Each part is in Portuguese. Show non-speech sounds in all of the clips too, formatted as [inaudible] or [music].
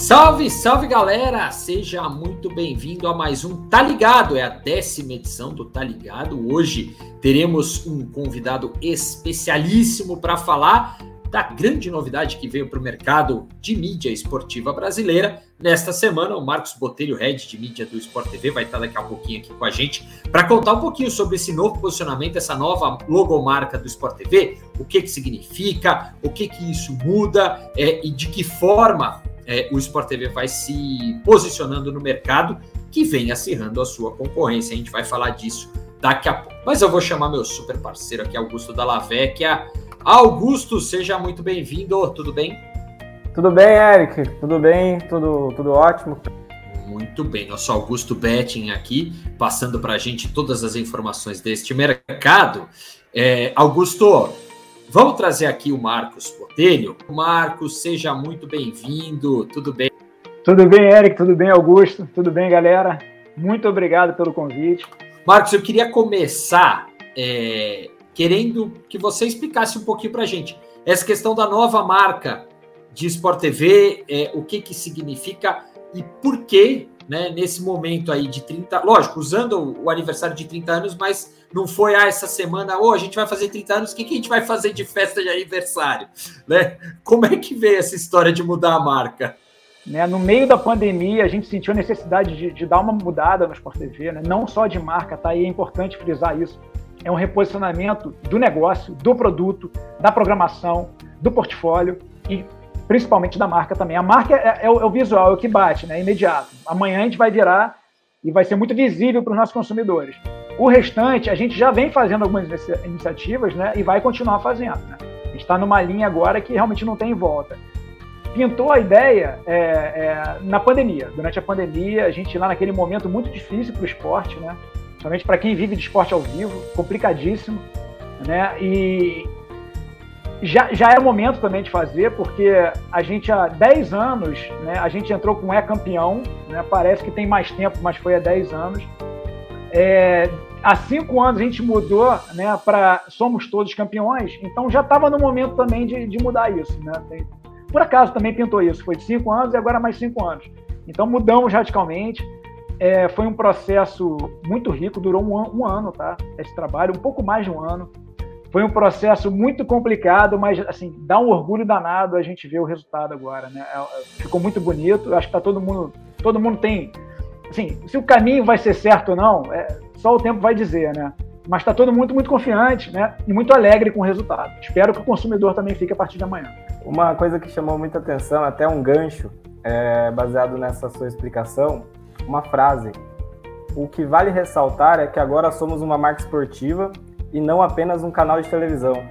Salve, salve galera! Seja muito bem-vindo a mais um Tá Ligado, é a décima edição do Tá Ligado. Hoje teremos um convidado especialíssimo para falar da grande novidade que veio para o mercado de mídia esportiva brasileira. Nesta semana, o Marcos Botelho, head de mídia do Sport TV, vai estar daqui a pouquinho aqui com a gente para contar um pouquinho sobre esse novo posicionamento, essa nova logomarca do Sport TV, o que, que significa, o que, que isso muda é, e de que forma é, o Sport TV vai se posicionando no mercado que vem acirrando a sua concorrência. A gente vai falar disso daqui a pouco. Mas eu vou chamar meu super parceiro aqui, Augusto Dallavecchia. Augusto, seja muito bem-vindo. Tudo bem? Tudo bem, Eric? Tudo bem? Tudo, tudo ótimo? Muito bem, nosso Augusto Betting aqui, passando para a gente todas as informações deste mercado. É, Augusto, Vamos trazer aqui o Marcos Botelho. Marcos, seja muito bem-vindo. Tudo bem? Tudo bem, Eric? Tudo bem, Augusto? Tudo bem, galera? Muito obrigado pelo convite. Marcos, eu queria começar é, querendo que você explicasse um pouquinho para a gente essa questão da nova marca de Sport TV, é, o que, que significa e por que, né, nesse momento aí de 30, lógico, usando o aniversário de 30 anos, mas não foi ah, essa semana, ou oh, a gente vai fazer 30 anos, o que, que a gente vai fazer de festa de aniversário? Né? Como é que veio essa história de mudar a marca? Né, no meio da pandemia, a gente sentiu a necessidade de, de dar uma mudada no Sport TV, né? não só de marca, tá? E é importante frisar isso. É um reposicionamento do negócio, do produto, da programação, do portfólio e principalmente da marca também. A marca é, é, o, é o, visual, é o que bate, né? imediato. Amanhã a gente vai virar e vai ser muito visível para os nossos consumidores. O restante, a gente já vem fazendo algumas iniciativas né, e vai continuar fazendo. Né? A gente está numa linha agora que realmente não tem volta. Pintou a ideia é, é, na pandemia. Durante a pandemia, a gente lá naquele momento muito difícil para o esporte, né? principalmente para quem vive de esporte ao vivo, complicadíssimo. Né? E já, já é momento também de fazer, porque a gente há 10 anos, né, a gente entrou com é campeão, né, parece que tem mais tempo, mas foi há 10 anos. É, há cinco anos a gente mudou né, para somos todos campeões, então já estava no momento também de, de mudar isso. Né? Tem, por acaso também pintou isso, foi de cinco anos e agora mais cinco anos. Então mudamos radicalmente. É, foi um processo muito rico, durou um, um, ano, tá? Esse trabalho, um pouco mais de um ano. Foi um processo muito complicado, mas assim dá um orgulho danado a gente ver o resultado agora, né? É, é, ficou muito bonito. Acho que tá todo mundo, todo mundo tem, assim, se o caminho vai ser certo ou não, é, só o tempo vai dizer, né? Mas está todo mundo muito confiante, né? E muito alegre com o resultado. Espero que o consumidor também fique a partir de amanhã. Uma coisa que chamou muita atenção, até um gancho, é, baseado nessa sua explicação, uma frase. O que vale ressaltar é que agora somos uma marca esportiva e não apenas um canal de televisão.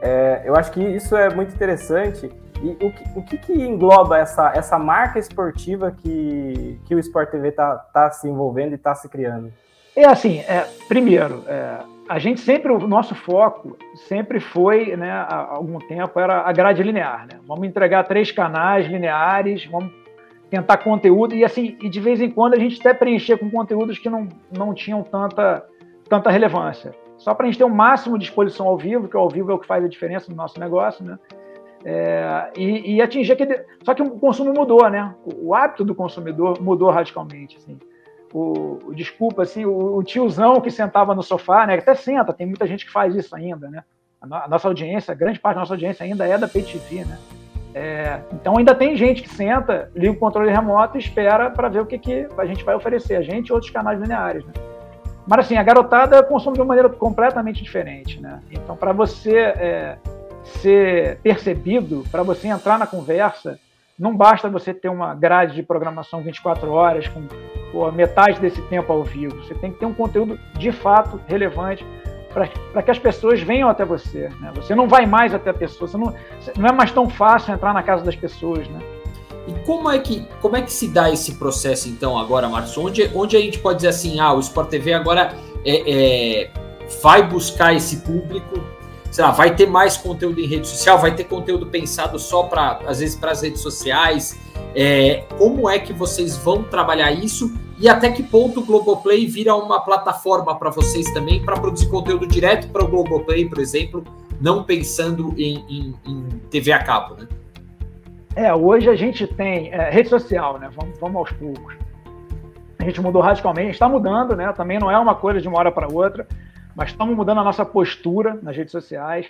É, eu acho que isso é muito interessante. E o que, o que, que engloba essa, essa marca esportiva que, que o Sport TV está tá se envolvendo e está se criando? É assim, é, primeiro, é, a gente sempre, o nosso foco sempre foi, né, há algum tempo, era a grade linear. Né? Vamos entregar três canais lineares, vamos tentar conteúdo, e assim, e de vez em quando a gente até preencher com conteúdos que não, não tinham tanta, tanta relevância. Só para a gente ter o um máximo de exposição ao vivo, que ao vivo é o que faz a diferença no nosso negócio, né? É, e, e, atingir aquele. Só que o consumo mudou, né? O, o hábito do consumidor mudou radicalmente. Assim o, o desculpa, assim, o, o, tiozão que sentava no sofá, né? Até senta, tem muita gente que faz isso ainda, né? A, no, a nossa audiência, grande parte da nossa audiência ainda é da PayTV, né? É, então ainda tem gente que senta, liga o controle remoto e espera para ver o que, que a gente vai oferecer, a gente e outros canais lineares, né? Mas assim, a garotada consome de uma maneira completamente diferente, né? Então, para você é, ser percebido, para você entrar na conversa, não basta você ter uma grade de programação 24 horas com pô, metade desse tempo ao vivo. Você tem que ter um conteúdo de fato relevante para que as pessoas venham até você. Né? Você não vai mais até a pessoa, você não, não é mais tão fácil entrar na casa das pessoas. Né? E como é que como é que se dá esse processo então agora, Marcos? Onde, onde a gente pode dizer assim, ah, o Sport TV agora é, é, vai buscar esse público sei lá, vai ter mais conteúdo em rede social, vai ter conteúdo pensado só para, às vezes, para as redes sociais. É, como é que vocês vão trabalhar isso e até que ponto o Globoplay vira uma plataforma para vocês também para produzir conteúdo direto para o Globoplay, por exemplo, não pensando em, em, em TV a cabo, né? É, hoje a gente tem é, rede social, né? Vamos, vamos aos poucos. A gente mudou radicalmente, está mudando, né? Também não é uma coisa de uma hora para outra, mas estamos mudando a nossa postura nas redes sociais.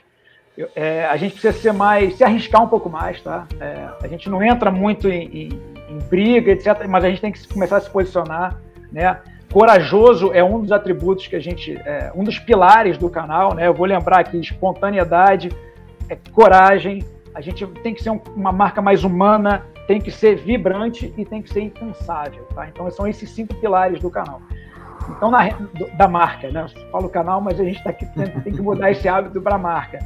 É, a gente precisa ser mais, se arriscar um pouco mais, tá? É, a gente não entra muito em, em, em, briga, etc., mas a gente tem que começar a se posicionar, né? Corajoso é um dos atributos que a gente, é, um dos pilares do canal, né? Eu vou lembrar aqui espontaneidade, é, coragem. A gente tem que ser um, uma marca mais humana, tem que ser vibrante e tem que ser incansável, tá? Então são esses cinco pilares do canal. Então na, da marca, né? Eu falo canal, mas a gente tá aqui, tem, tem que mudar esse hábito para a marca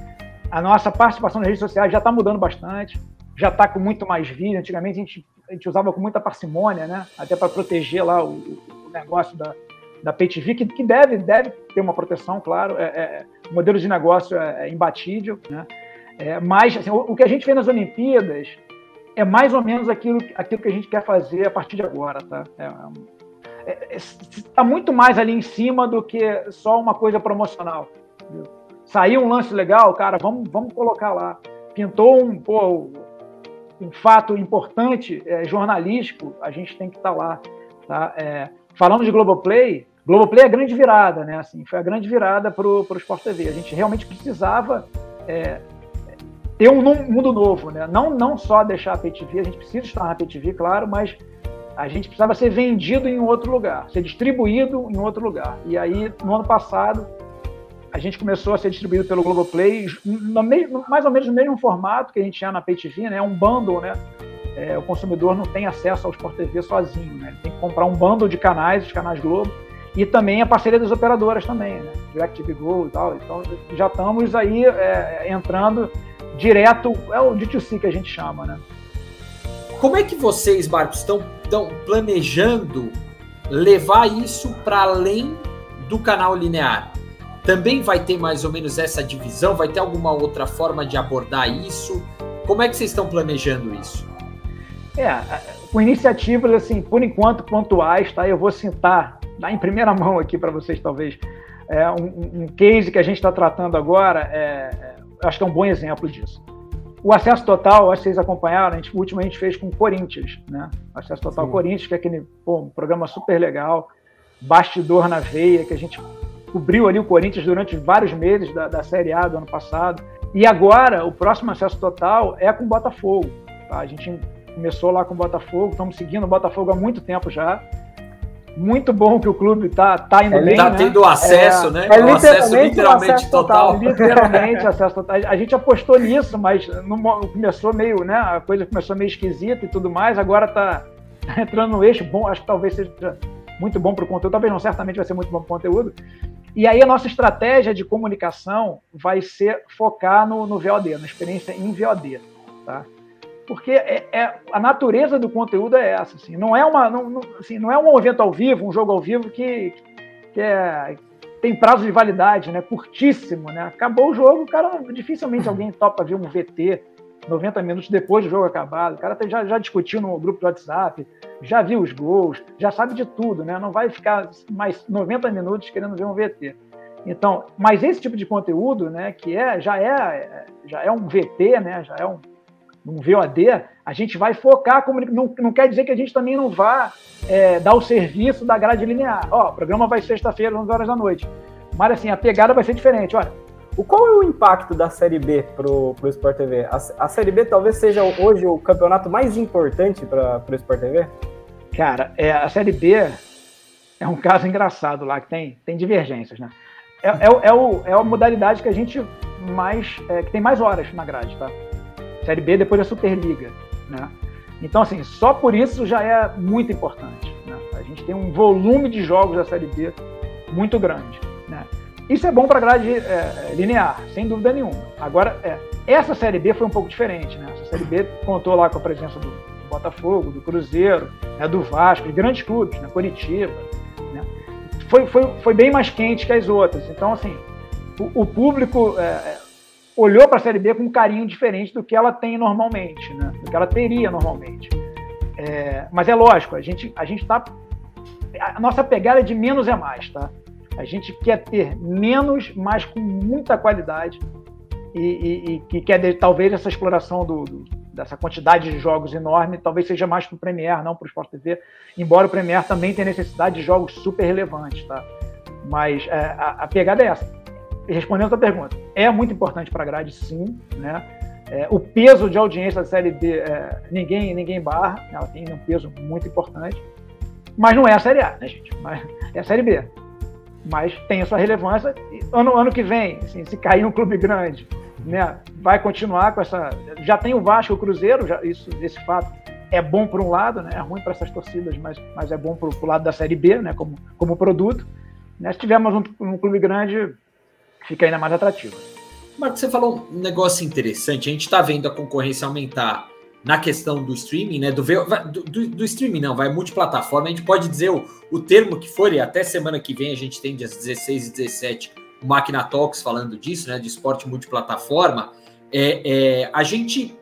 a nossa participação nas redes sociais já está mudando bastante, já está com muito mais vídeo. Antigamente a gente, a gente usava com muita parcimônia, né? Até para proteger lá o, o, negócio da, da PayTV, que, que deve, deve ter uma proteção, claro. É, é, o modelo de negócio é, é imbatível, né? É, mas assim, o, o, que a gente fez nas Olimpíadas é mais ou menos aquilo, aquilo que a gente quer fazer a partir de agora, tá? Está é, é, muito mais ali em cima do que só uma coisa promocional. Saiu um lance legal, cara, vamos, vamos colocar lá. Pintou um, pô, um fato importante é, jornalístico, a gente tem que estar tá lá. Tá? É, falando de Globoplay, Globoplay é a grande virada, né? Assim, foi a grande virada para o Sport TV. A gente realmente precisava é, ter um mundo novo, né? Não, não só deixar a PTV, a gente precisa estar na PTV, claro, mas a gente precisava ser vendido em outro lugar, ser distribuído em outro lugar. E aí, no ano passado, a gente começou a ser distribuído pelo Globoplay, no mesmo, mais ou menos no mesmo formato que a gente tinha na PayTV, né? É um bundle, né? É, o consumidor não tem acesso ao Sport TV sozinho, né? Ele tem que comprar um bundle de canais, os canais Globo, e também a parceria das operadoras também, né? DirecTV Go e tal. Então já estamos aí é, entrando direto, é o D2C que a gente chama, né? Como é que vocês, Marcos, estão, estão planejando levar isso para além do canal linear? Também vai ter mais ou menos essa divisão? Vai ter alguma outra forma de abordar isso? Como é que vocês estão planejando isso? É, com iniciativas, assim, por enquanto pontuais, tá? Eu vou citar, dar em primeira mão aqui para vocês, talvez, é, um, um, case que a gente está tratando agora, é, é, acho que é um bom exemplo disso. O acesso total, acho que vocês acompanharam, a gente, o último a gente fez com o Corinthians, né? Acesso total Sim. Corinthians, que é aquele pô, um programa super legal, bastidor na veia, que a gente cobriu ali o Corinthians durante vários meses da, da Série A do ano passado. E agora, o próximo acesso total é com o Botafogo. Tá? A gente começou lá com o Botafogo, estamos seguindo o Botafogo há muito tempo já. Muito bom que o clube está tá indo é, bem. Está né? tendo acesso, é, né? É, é acesso literalmente acesso total. total. Literalmente [laughs] acesso total. A gente apostou nisso, mas no, começou meio, né? A coisa começou meio esquisita e tudo mais. Agora está tá [laughs] entrando no eixo. Bom, acho que talvez seja muito bom para o conteúdo. Talvez não, certamente vai ser muito bom para o conteúdo. E aí a nossa estratégia de comunicação vai ser focar no, no VOD, na experiência em VOD, tá? Porque é, é, a natureza do conteúdo é essa, assim, não é uma, não, não, assim, não é um evento ao vivo, um jogo ao vivo que, que é, tem prazo de validade, né? Curtíssimo, né? Acabou o jogo, cara, dificilmente alguém topa ver um VT 90 minutos depois do jogo acabado. O cara já, já discutiu no grupo do WhatsApp, já viu os gols, já sabe de tudo, né? Não vai ficar mais 90 minutos querendo ver um VT. Então, mas esse tipo de conteúdo, né, que é já é já é um VT, né, já é um, um VOD, a gente vai focar, não, não quer dizer que a gente também não vá é, dar o serviço da grade linear. Ó, o programa vai sexta-feira, 11 horas da noite. Mas assim, a pegada vai ser diferente. Olha, o, qual é o impacto da Série B pro, pro Sport TV? A, a Série B talvez seja hoje o campeonato mais importante para o Sport TV? Cara, é, a Série B é um caso engraçado lá, que tem, tem divergências, né? É, é, é, o, é a modalidade que a gente mais. É, que tem mais horas na grade, tá? Série B depois da Superliga, né? Então, assim, só por isso já é muito importante. Né? A gente tem um volume de jogos da Série B muito grande. Né? Isso é bom para a grade é, linear, sem dúvida nenhuma. Agora, é, essa Série B foi um pouco diferente. Né? Essa Série B contou lá com a presença do Botafogo, do Cruzeiro, né, do Vasco, de grandes clubes, né, Curitiba. Né, foi, foi, foi bem mais quente que as outras. Então, assim, o, o público é, é olhou para a Série B com um carinho diferente do que ela tem normalmente, né, do que ela teria normalmente. É, mas é lógico, a gente a gente está a nossa pegada é de menos é mais, tá? A gente quer ter menos, mas com muita qualidade e, e, e que quer talvez essa exploração do, do dessa quantidade de jogos enorme, talvez seja mais para o Premier, não para o Sport TV, embora o Premier também tenha necessidade de jogos super relevantes, tá? Mas é, a, a, pegada é essa. Respondendo a tua pergunta, é muito importante para a grade, sim, né? É, o peso de audiência da Série B, é, ninguém, ninguém barra, ela tem um peso muito importante, mas não é a Série A, né, gente? Mas é a Série B. Mas tem a sua relevância. Ano, ano que vem, assim, se cair um clube grande, né, vai continuar com essa. Já tem o Vasco, o Cruzeiro, já, isso, esse fato é bom por um lado, né, é ruim para essas torcidas, mas, mas é bom para o lado da Série B, né, como, como produto. Né, se tivermos um, um clube grande, fica ainda mais atrativo. Marcos, você falou um negócio interessante. A gente está vendo a concorrência aumentar na questão do streaming, né? Do, do, do, do, streaming, não, vai multiplataforma. A gente pode dizer o, o termo que for, e até semana que vem a gente tem dias 16 e 17 o Máquina Talks falando disso, né? De esporte multiplataforma. É, é, a gente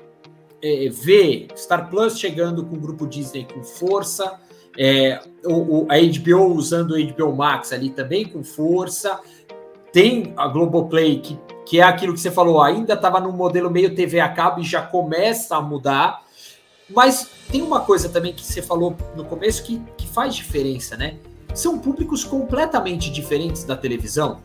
é, vê Star Plus chegando com o grupo Disney com força, é, o, o, a HBO usando o HBO Max ali também com força. Tem a Globoplay que que é aquilo que você falou, ainda estava no modelo meio TV a cabo e já começa a mudar. Mas tem uma coisa também que você falou no começo que, que faz diferença, né? São públicos completamente diferentes da televisão.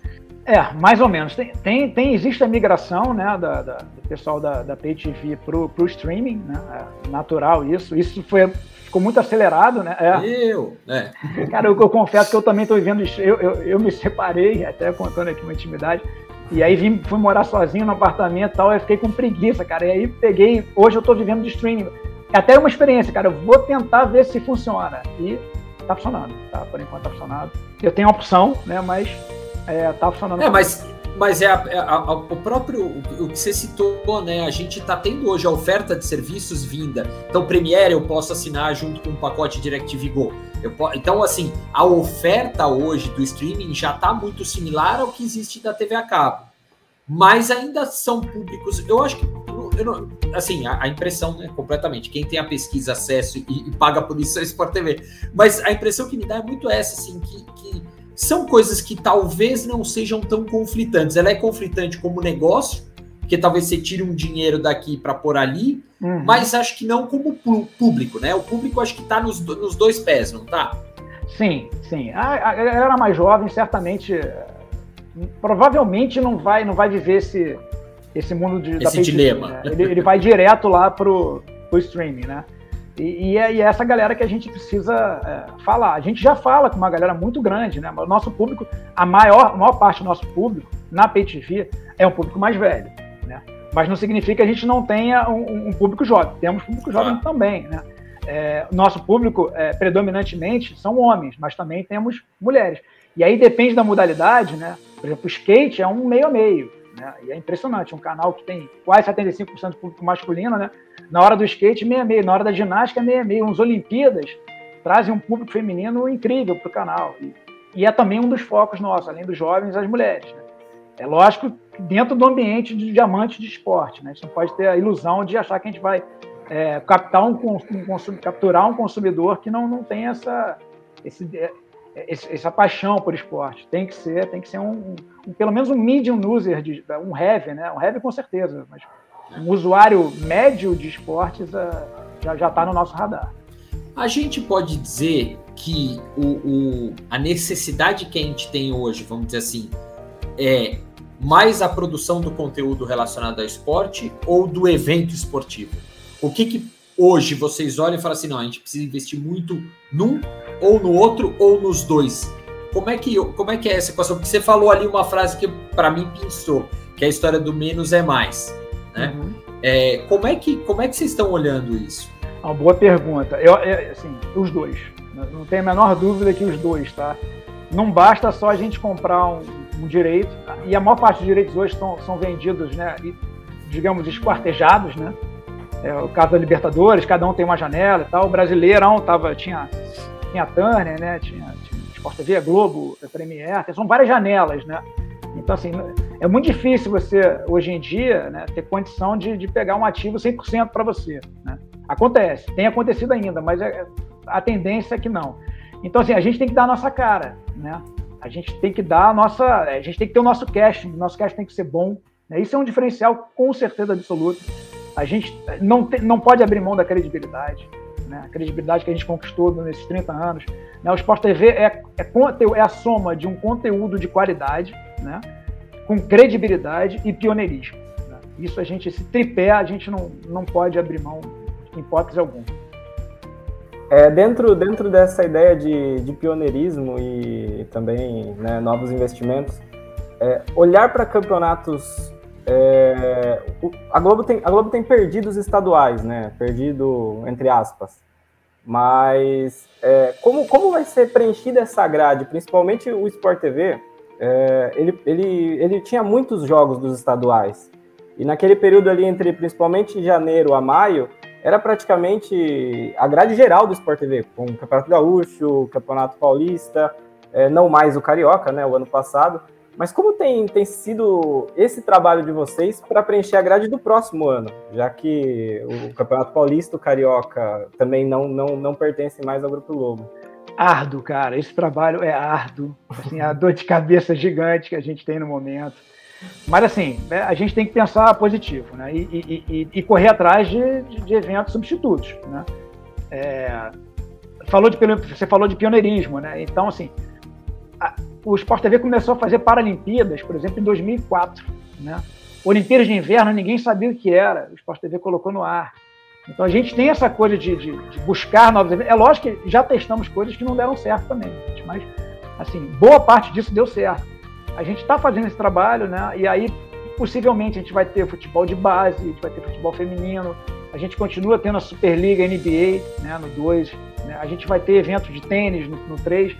É, mais ou menos. Tem, tem, tem existe a migração né, da, da do pessoal da, da Pay TV para o streaming, né? É natural isso. Isso foi, ficou muito acelerado, né? É. Eu, né? Cara, eu, eu confesso que eu também estou vivendo. Eu, eu, eu me separei, até contando aqui uma intimidade. E aí vim, fui morar sozinho no apartamento e tal, eu fiquei com preguiça, cara. E aí peguei, hoje eu tô vivendo de streaming. É até uma experiência, cara. Eu vou tentar ver se funciona. E tá funcionando, tá? Por enquanto tá funcionando. Eu tenho a opção, né? Mas é, tá funcionando. É, mas mas é, a, é a, o próprio o que você citou, né? A gente está tendo hoje a oferta de serviços vinda. Então, Premiere eu posso assinar junto com um pacote DirecTV Go. Então, assim, a oferta hoje do streaming já está muito similar ao que existe da TV a cabo. Mas ainda são públicos. Eu acho que, eu não, assim, a, a, impressão, né, completamente. Quem tem a pesquisa, acesso e, e paga por isso é o Sport TV. Mas a impressão que me dá é muito essa, assim, que, que são coisas que talvez não sejam tão conflitantes. Ela é conflitante como negócio, porque talvez você tire um dinheiro daqui para pôr ali, uhum. mas acho que não como público, né? O público acho que está nos, nos dois pés, não tá? Sim, sim. A, a galera mais jovem certamente, provavelmente não vai, não vai viver esse, esse mundo de, esse dilema. Né? Ele, ele vai direto lá pro, pro streaming, né? E, e, é, e, é, essa galera que a gente precisa é, falar. A gente já fala com uma galera muito grande, né? O nosso público, a maior, a maior parte do nosso público na PayTV é um público mais velho, né? Mas não significa que a gente não tenha um, um público jovem. Temos público jovem ah. também, né? É, nosso público, é, predominantemente, são homens, mas também temos mulheres. E aí depende da modalidade, né? Por exemplo, o skate é um meio a meio, né? E é impressionante, um canal que tem quase 75% do público masculino, né? Na hora do skate, meia meio. Na hora da ginástica, meia meio. Uns Olimpíadas trazem um público feminino incrível para o canal. E, e, é também um dos focos nossos, além dos jovens, as mulheres. Né? É lógico dentro do ambiente de diamante de esporte. Né? A gente não pode ter a ilusão de achar que a gente vai é, captar um, um, capturar um consumidor que não, não tem essa, é, esse, essa paixão por esporte. Tem que ser, tem que ser um, um, pelo menos um medium user, de, um heavy, né? Um heavy com certeza, mas um usuário médio de esportes uh, já está no nosso radar. A gente pode dizer que o, o, a necessidade que a gente tem hoje, vamos dizer assim, é mais a produção do conteúdo relacionado ao esporte ou do evento esportivo? O que, que hoje vocês olham e falam assim, não, a gente precisa investir muito num ou no outro ou nos dois? Como é que, como é, que é essa equação? Porque você falou ali uma frase que para mim pensou, que é a história do menos é mais. Né? Uhum. É, como, é que, como é que vocês estão olhando isso? Uma boa pergunta. Eu, é, assim, os dois. Não tem a menor dúvida que os dois, tá? Não basta só a gente comprar um, um direito, e a maior parte dos direitos hoje são, são vendidos, né, e, digamos, esquartejados, né? É, o caso da Libertadores, cada um tem uma janela e tal. O Brasileirão tava, tinha, tinha Turner, né? Tinha, tinha Sport TV, Globo, Premier, são várias janelas, né? Então, assim, é muito difícil você, hoje em dia, né, ter condição de, de pegar um ativo 100% para você. Né? Acontece, tem acontecido ainda, mas é, a tendência é que não. Então, assim, a gente tem que dar a nossa cara, né? A gente tem que dar a nossa. A gente tem que ter o nosso cash, o nosso cash tem que ser bom. Né? Isso é um diferencial com certeza absoluta. A gente não, te, não pode abrir mão da credibilidade, né? a credibilidade que a gente conquistou nesses 30 anos. Né? O Sport TV é, é, é a soma de um conteúdo de qualidade, né? Com credibilidade e pioneirismo. Né? Isso a gente, esse tripé, a gente não, não pode abrir mão em hipótese alguma. É, dentro, dentro dessa ideia de, de pioneirismo e também né, novos investimentos, é, olhar para campeonatos. É, a, Globo tem, a Globo tem perdido os estaduais, né? Perdido, entre aspas. Mas é, como, como vai ser preenchida essa grade, principalmente o Sport TV? É, ele, ele, ele tinha muitos jogos dos estaduais. E naquele período ali, entre principalmente janeiro a maio, era praticamente a grade geral do Sport TV, com o Campeonato Gaúcho, o Campeonato Paulista, é, não mais o Carioca, né, o ano passado. Mas como tem, tem sido esse trabalho de vocês para preencher a grade do próximo ano, já que o Campeonato Paulista, o Carioca, também não, não, não pertencem mais ao Grupo Lobo? Árduo, cara. Esse trabalho é árduo. Assim, a dor de cabeça gigante que a gente tem no momento. Mas, assim, né, a gente tem que pensar positivo, né? E, e, e, correr atrás de, de, de, eventos substitutos, né? É, falou de, você falou de pioneirismo, né? Então, assim, a, o Sport TV começou a fazer Paralimpíadas, por exemplo, em 2004, né? Olimpíadas de Inverno, ninguém sabia o que era, o Sport TV colocou no ar. Então a gente tem essa coisa de, de, de buscar novos eventos. É lógico que já testamos coisas que não deram certo também, mas assim, boa parte disso deu certo. A gente está fazendo esse trabalho, né? E aí possivelmente a gente vai ter futebol de base, a gente vai ter futebol feminino, a gente continua tendo a Superliga NBA, né, no 2, né? a gente vai ter eventos de tênis no, no 3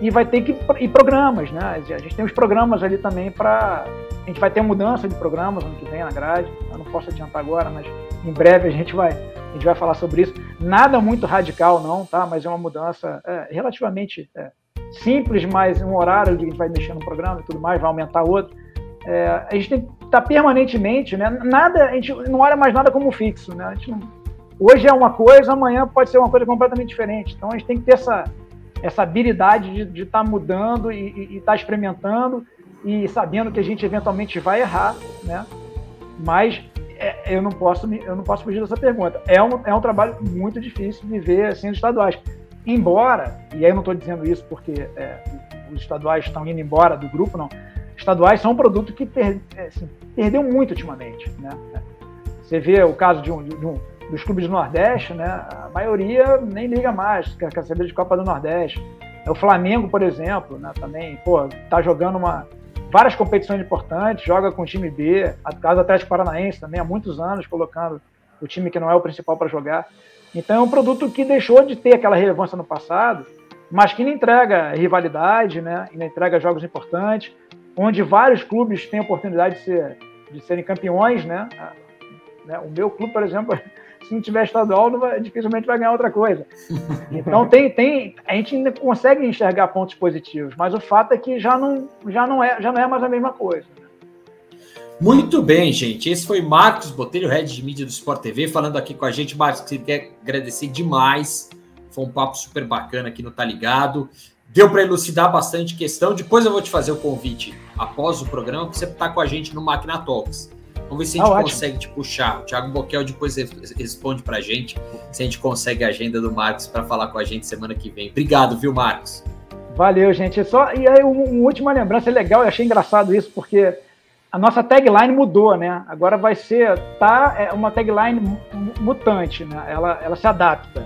e vai ter que e programas, né? A gente tem os programas ali também para a gente vai ter mudança de programas ano que vem na grade. Eu não posso adiantar agora, mas em breve a gente vai a gente vai falar sobre isso. Nada muito radical não, tá? Mas é uma mudança é, relativamente é, simples, mas um horário que a gente vai mexer no programa e tudo mais vai aumentar outro. É, a gente tem que estar tá permanentemente, né? Nada, a gente não olha mais nada como fixo, né? A gente não, hoje é uma coisa, amanhã pode ser uma coisa completamente diferente. Então a gente tem que ter essa essa habilidade de estar tá mudando e estar tá experimentando e sabendo que a gente eventualmente vai errar, né? Mas é, eu não posso eu não posso fugir dessa pergunta. É um, é um trabalho muito difícil viver assim os estaduais. Embora, e aí eu não estou dizendo isso porque é, os estaduais estão indo embora do grupo, não. Estaduais são um produto que per, é, assim, perdeu muito ultimamente, né? Você vê o caso de um, de um dos clubes do Nordeste, né, a maioria nem liga mais, quer, quer saber de Copa do Nordeste. É o Flamengo, por exemplo, né, também, pô, tá jogando uma, várias competições importantes, joga com o time B, a casa Atlético Paranaense também há muitos anos colocando o time que não é o principal para jogar. Então é um produto que deixou de ter aquela relevância no passado, mas que ainda entrega rivalidade, né, ainda entrega jogos importantes, onde vários clubes têm a oportunidade de, ser, de serem campeões, né? né o meu clube, por exemplo, [laughs] se não tiver estadual, não vai, dificilmente vai ganhar outra coisa. [laughs] Então tem, tem, a gente ainda consegue enxergar pontos positivos, mas o fato é que já não, já não, é, já não é mais a mesma coisa. Muito bem, gente. Esse foi Marcos Botelho, head de mídia do Sport TV, falando aqui com a gente. Marcos, que quer agradecer demais. Foi um papo super bacana aqui no Tá Ligado. Deu para elucidar bastante questão. Depois eu vou te fazer o convite após o programa, para você estar com a gente no Máquina Talks. Vamos ver se a gente ah, consegue te puxar. O Thiago Boquel depois responde para a gente se a gente consegue a agenda do Marcos para falar com a gente semana que vem. Obrigado, viu, Marcos? Valeu, gente. Só e aí uma última lembrança legal. Eu achei engraçado isso porque a nossa tagline mudou, né? Agora vai ser tá é uma tagline mutante, né? Ela ela se adapta.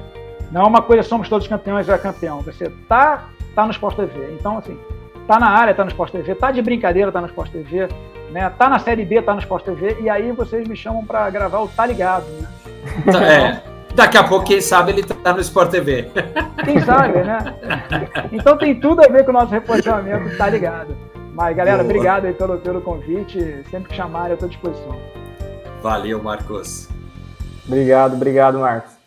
Não é uma coisa somos todos campeões é campeão. Vai ser tá tá no Sport TV. Então assim tá na área, tá no Sport TV, tá de brincadeira, tá no Sport TV, né? Tá na Série B, tá no Sport TV, e aí vocês me chamam para gravar o Tá Ligado, né? É. Daqui a pouco, quem sabe, ele tá no Sport TV. Quem sabe, né? Então tem tudo a ver com o nosso reposicionamento, tá ligado. Mas, galera, Boa. obrigado aí pelo, pelo convite. Sempre que chamarem, eu tô à disposição. Valeu, Marcos. Obrigado, obrigado, Marcos.